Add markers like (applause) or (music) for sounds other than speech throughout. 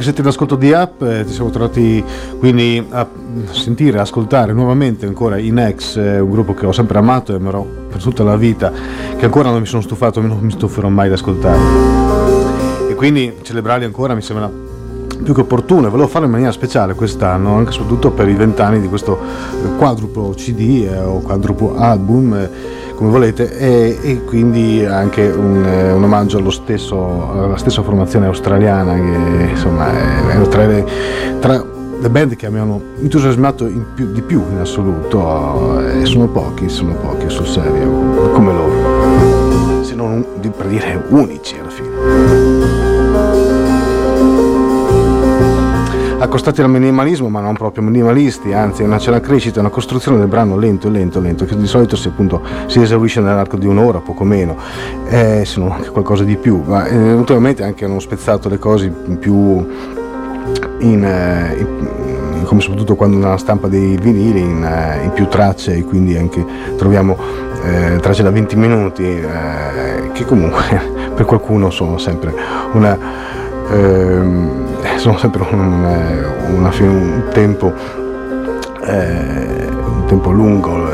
Che siete in ascolto di app, eh, ci siamo trovati quindi a sentire, ascoltare nuovamente ancora i Nex, eh, un gruppo che ho sempre amato e amerò per tutta la vita, che ancora non mi sono stufato, non mi stuferò mai ad ascoltare. E quindi celebrarli ancora mi sembra più che opportuno e volevo farlo in maniera speciale quest'anno, anche soprattutto per i vent'anni di questo eh, quadruplo CD eh, o quadruplo album. Come volete, e, e quindi anche un, eh, un omaggio allo stesso, alla stessa formazione australiana che insomma è, tra, le, tra le band che mi hanno entusiasmato più- di più in assoluto, e sono pochi, sono pochi sul serio, come loro, se non di- per dire unici alla fine. Accostati al minimalismo, ma non proprio minimalisti, anzi è c'è una crescita, una costruzione del brano lento, lento, lento, che di solito si, appunto, si esaurisce nell'arco di un'ora, poco meno, eh, se non anche qualcosa di più, ma eh, ultimamente anche hanno spezzato le cose più in, eh, in, come soprattutto quando nella stampa dei vinili in, eh, in più tracce e quindi anche troviamo eh, tracce da 20 minuti eh, che comunque (laughs) per qualcuno sono sempre una ehm, sono sempre un, eh, una, un tempo un tempo lungo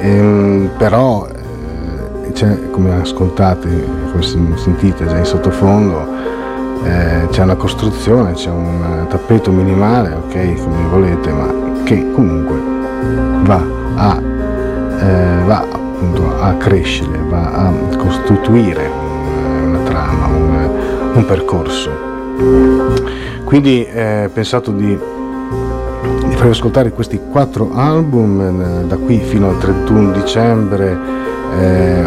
ehm, però come ascoltate come sentite già in sottofondo eh, c'è una costruzione, c'è un tappeto minimale, ok, come volete, ma che comunque va a, eh, va a crescere, va a costituire una trama, un, un percorso. Quindi eh, ho pensato di, di farvi ascoltare questi quattro album eh, da qui fino al 31 dicembre eh,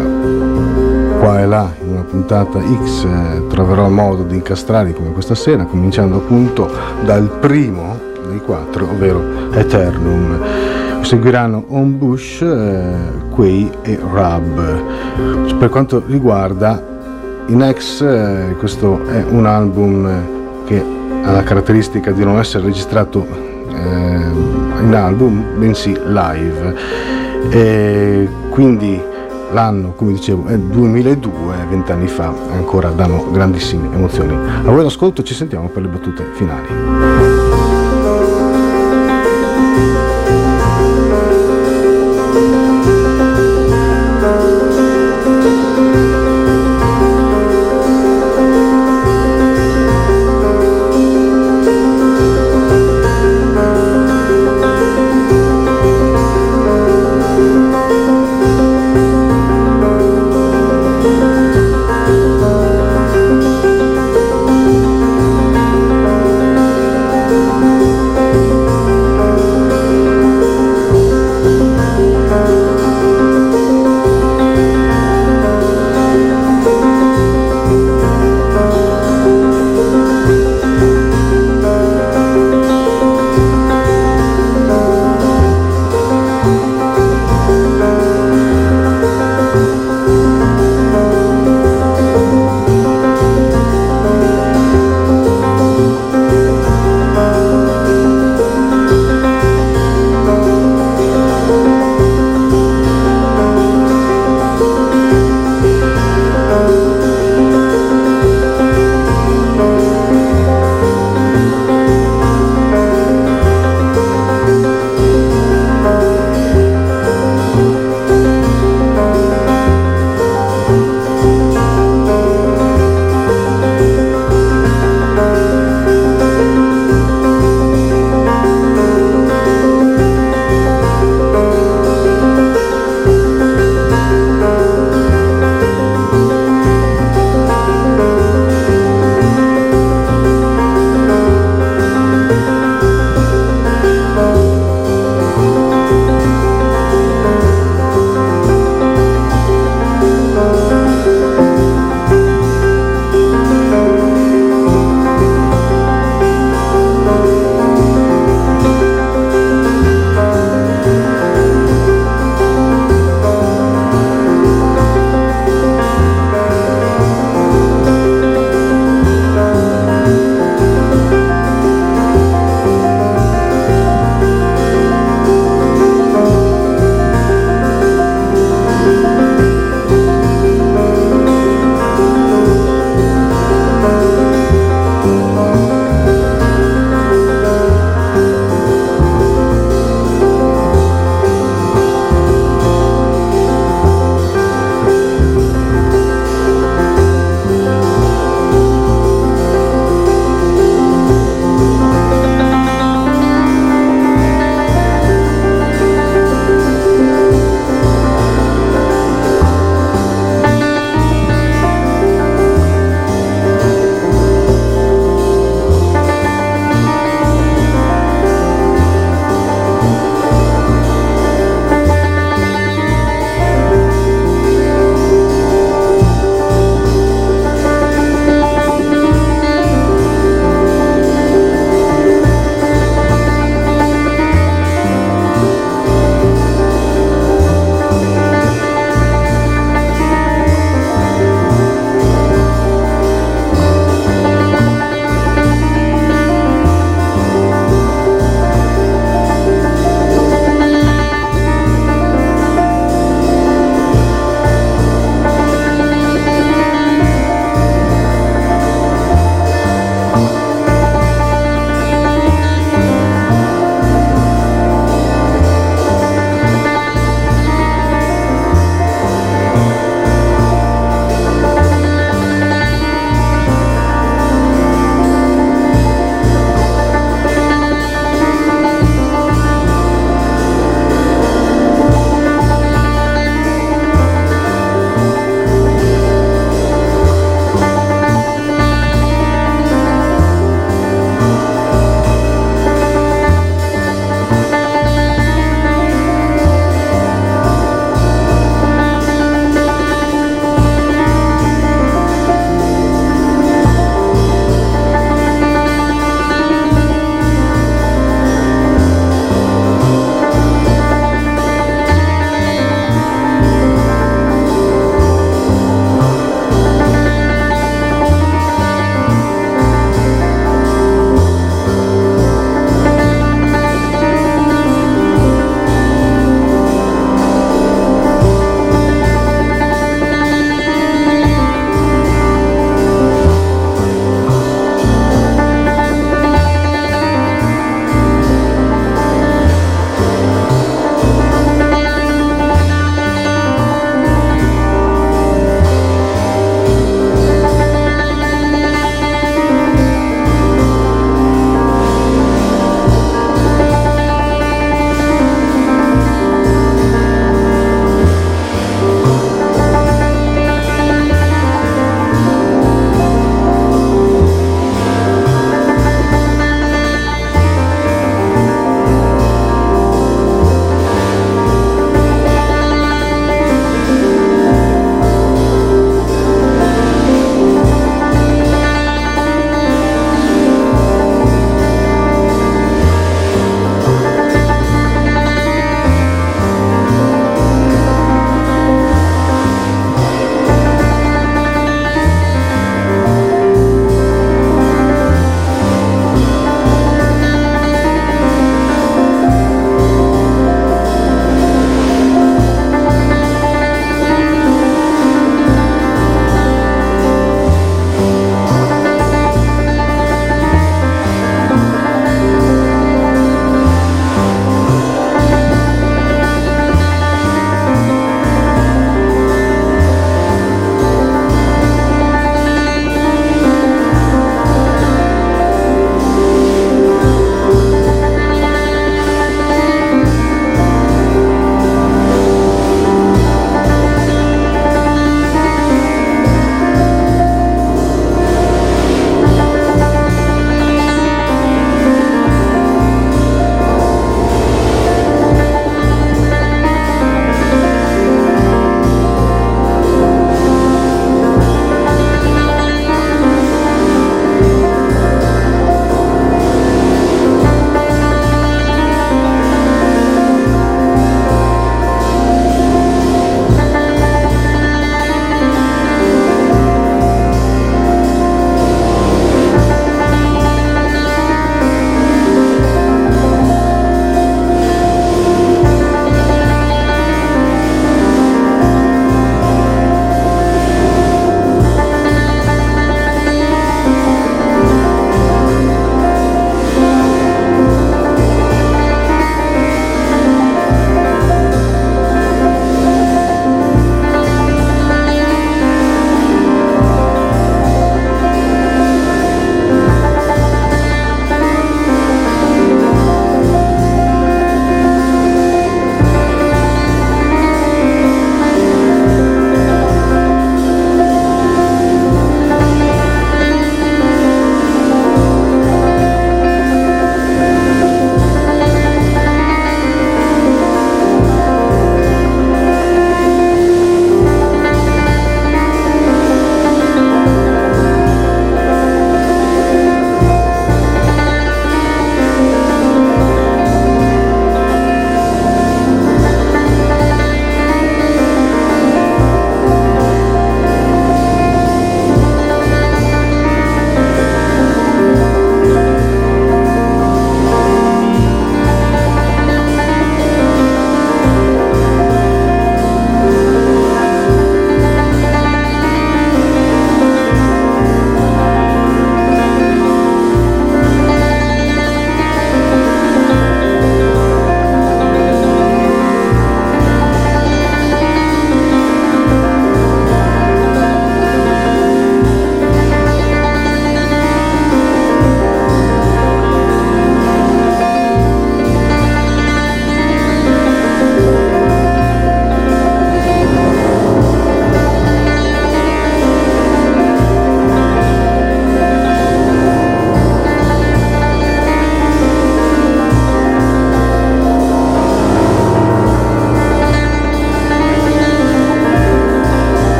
qua e là in una puntata X eh, troverò modo di incastrarli come questa sera, cominciando appunto dal primo dei quattro, ovvero Eternum. Seguiranno On Bush, eh, Quay e Rub. Per quanto riguarda in X, eh, questo è un album che ha la caratteristica di non essere registrato eh, in album, bensì live. E quindi l'anno, come dicevo, è 2002, vent'anni fa, ancora danno grandissime emozioni. A voi l'ascolto, ci sentiamo per le battute finali.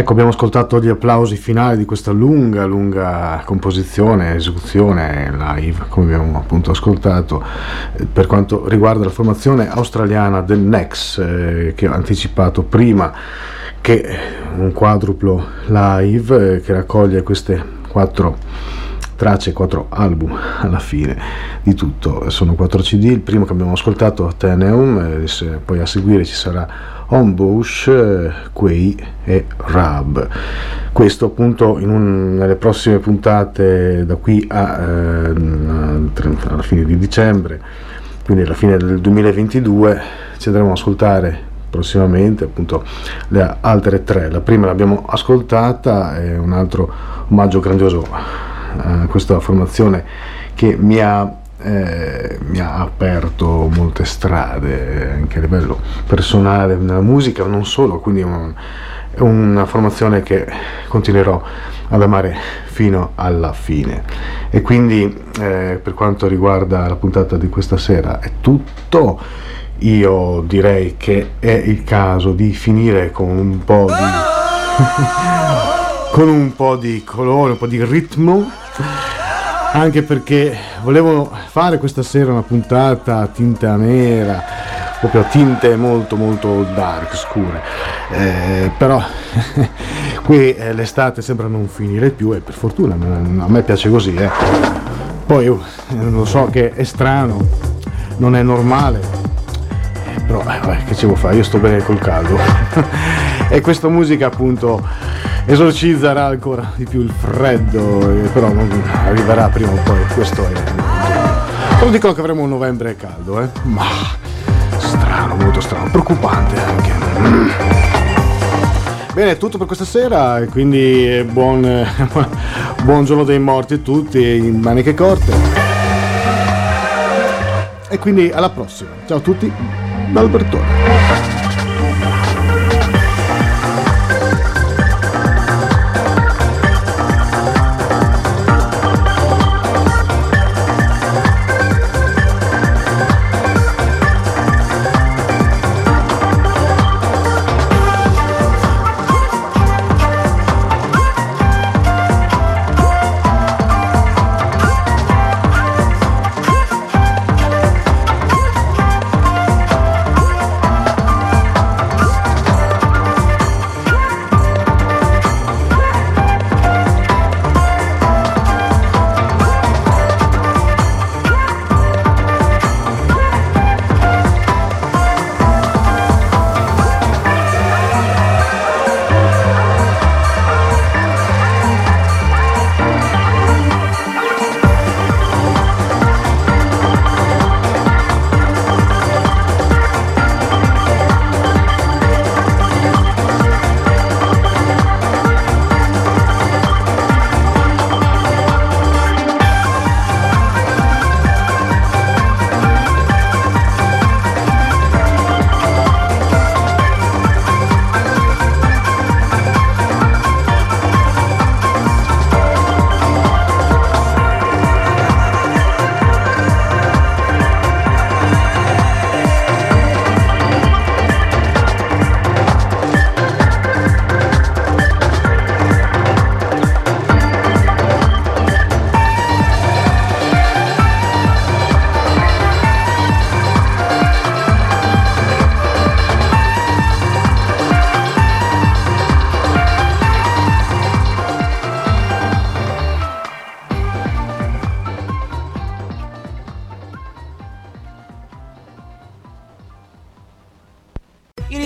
Ecco, abbiamo ascoltato gli applausi finali di questa lunga, lunga composizione, esecuzione live, come abbiamo appunto ascoltato, eh, per quanto riguarda la formazione australiana del Nex, eh, che ho anticipato prima, che un quadruplo live eh, che raccoglie queste quattro tracce, quattro album alla fine di tutto. Sono quattro CD, il primo che abbiamo ascoltato, Atheneum, eh, poi a seguire ci sarà Homebush, eh, Quay e Rab. Questo appunto un, nelle prossime puntate da qui a, eh, alla fine di dicembre, quindi alla fine del 2022, ci andremo ad ascoltare prossimamente appunto le altre tre. La prima l'abbiamo ascoltata, è un altro omaggio grandioso a questa formazione che mi ha eh, mi ha aperto molte strade anche a livello personale nella musica, non solo, quindi un, è una formazione che continuerò ad amare fino alla fine. E quindi eh, per quanto riguarda la puntata di questa sera è tutto. Io direi che è il caso di finire con un po' di (laughs) con un po' di colore, un po' di ritmo anche perché volevo fare questa sera una puntata a tinta nera, proprio a tinte molto molto dark, scure. Eh, però (laughs) qui eh, l'estate sembra non finire più e per fortuna a me piace così. Eh. Poi uh, lo so che è strano, non è normale, però eh, che ci vuoi fare? Io sto bene col caldo. (laughs) e questa musica appunto esorcizzerà ancora di più il freddo, eh, però non arriverà prima o poi, questo è... Però dicono che avremo un novembre caldo, eh? Ma strano, molto strano, preoccupante anche. Bene, è tutto per questa sera, quindi buon, (laughs) buon giorno dei morti a tutti in maniche corte. E quindi alla prossima. Ciao a tutti da Albertone.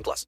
18 plus.